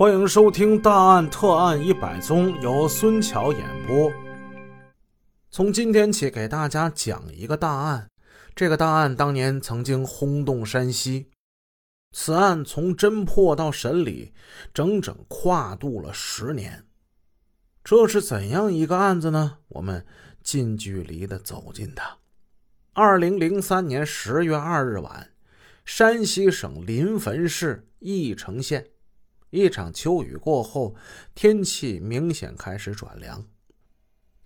欢迎收听《大案特案一百宗》，由孙桥演播。从今天起，给大家讲一个大案。这个大案当年曾经轰动山西。此案从侦破到审理，整整跨度了十年。这是怎样一个案子呢？我们近距离的走进它。二零零三年十月二日晚，山西省临汾市翼城县。一场秋雨过后，天气明显开始转凉。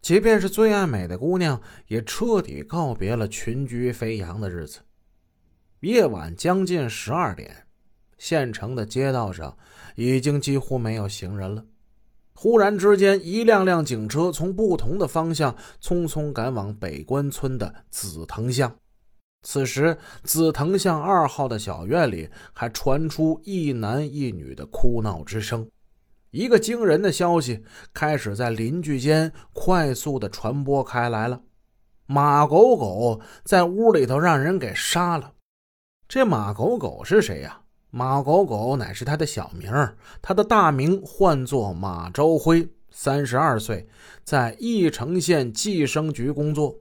即便是最爱美的姑娘，也彻底告别了群居飞扬的日子。夜晚将近十二点，县城的街道上已经几乎没有行人了。忽然之间，一辆辆警车从不同的方向匆匆赶往北关村的紫藤巷。此时，紫藤巷二号的小院里还传出一男一女的哭闹之声。一个惊人的消息开始在邻居间快速的传播开来了：马狗狗在屋里头让人给杀了。这马狗狗是谁呀？马狗狗乃是他的小名，他的大名唤作马朝辉，三十二岁，在翼城县计生局工作。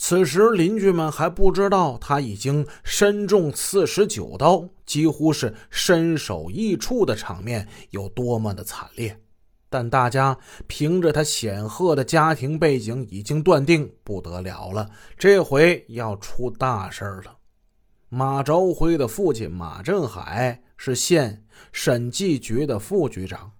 此时，邻居们还不知道他已经身中四十九刀，几乎是身首异处的场面有多么的惨烈。但大家凭着他显赫的家庭背景，已经断定不得了了，这回要出大事了。马朝辉的父亲马振海是县审计局的副局长，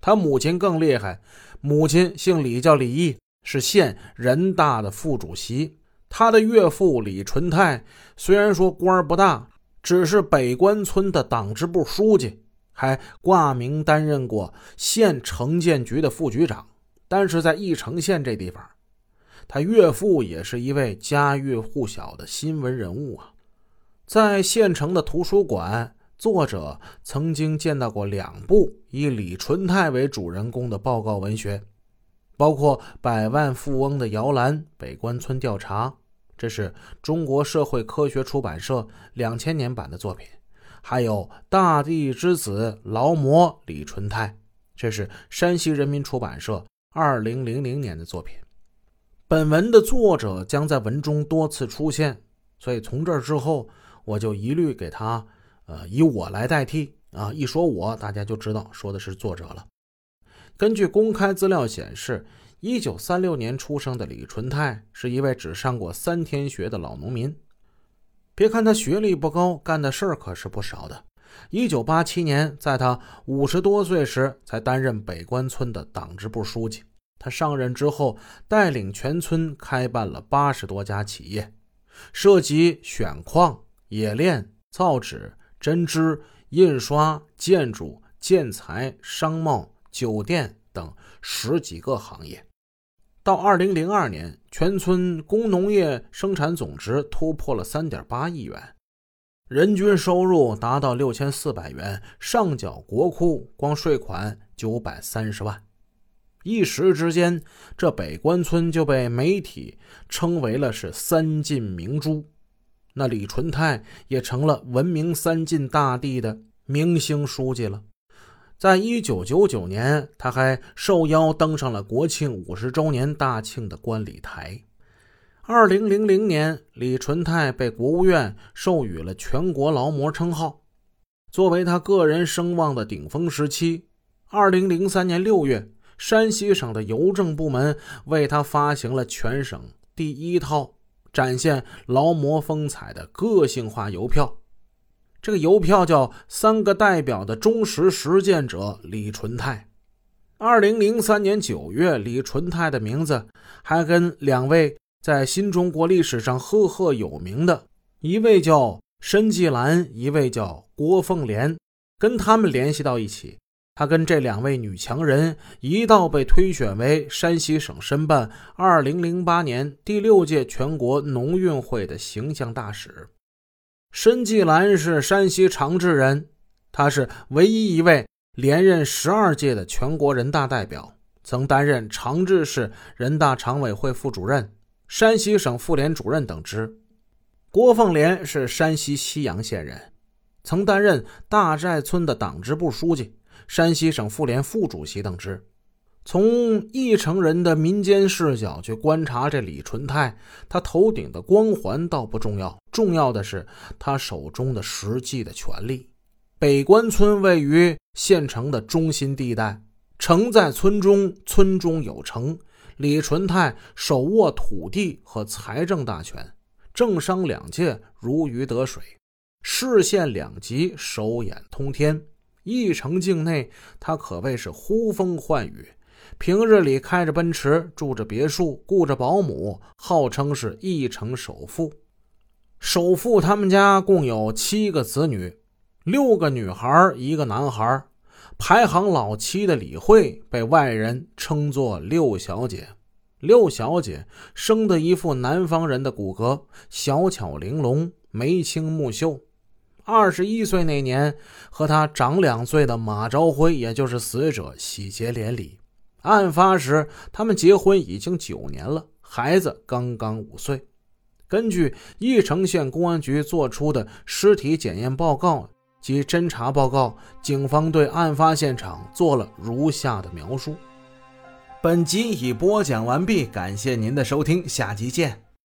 他母亲更厉害，母亲姓李，叫李毅。是县人大的副主席，他的岳父李纯泰虽然说官不大，只是北关村的党支部书记，还挂名担任过县城建局的副局长。但是在翼城县这地方，他岳父也是一位家喻户晓的新闻人物啊。在县城的图书馆，作者曾经见到过两部以李纯泰为主人公的报告文学。包括百万富翁的摇篮、北关村调查，这是中国社会科学出版社两千年版的作品；还有大地之子劳模李纯泰，这是山西人民出版社二零零零年的作品。本文的作者将在文中多次出现，所以从这之后，我就一律给他，呃，以我来代替啊。一说我，大家就知道说的是作者了。根据公开资料显示，一九三六年出生的李纯泰是一位只上过三天学的老农民。别看他学历不高，干的事儿可是不少的。一九八七年，在他五十多岁时，才担任北关村的党支部书记。他上任之后，带领全村开办了八十多家企业，涉及选矿、冶炼、造纸、针织、印刷、建筑、建材、商贸。酒店等十几个行业，到二零零二年，全村工农业生产总值突破了三点八亿元，人均收入达到六千四百元，上缴国库光税款九百三十万。一时之间，这北关村就被媒体称为了是三晋明珠，那李纯泰也成了闻名三晋大地的明星书记了。在一九九九年，他还受邀登上了国庆五十周年大庆的观礼台。二零零零年，李纯泰被国务院授予了全国劳模称号。作为他个人声望的顶峰时期，二零零三年六月，山西省的邮政部门为他发行了全省第一套展现劳模风采的个性化邮票。这个邮票叫“三个代表的忠实实践者李纯泰”。二零零三年九月，李纯泰的名字还跟两位在新中国历史上赫赫有名的，一位叫申纪兰，一位叫郭凤莲，跟他们联系到一起。他跟这两位女强人一道被推选为山西省申办二零零八年第六届全国农运会的形象大使。申纪兰是山西长治人，他是唯一一位连任十二届的全国人大代表，曾担任长治市人大常委会副主任、山西省妇联主任等职。郭凤莲是山西西阳县人，曾担任大寨村的党支部书记，山西省妇联副主席等职。从义城人的民间视角去观察这李纯泰，他头顶的光环倒不重要，重要的是他手中的实际的权力。北关村位于县城的中心地带，城在村中，村中有城。李纯泰手握土地和财政大权，政商两界如鱼得水，市县两级手眼通天。义城境内，他可谓是呼风唤雨。平日里开着奔驰，住着别墅，雇着保姆，号称是一城首富。首富他们家共有七个子女，六个女孩，一个男孩。排行老七的李慧被外人称作六小姐。六小姐生的一副南方人的骨骼，小巧玲珑，眉清目秀。二十一岁那年，和她长两岁的马朝辉，也就是死者，喜结连理。案发时，他们结婚已经九年了，孩子刚刚五岁。根据翼城县公安局做出的尸体检验报告及侦查报告，警方对案发现场做了如下的描述。本集已播讲完毕，感谢您的收听，下集见。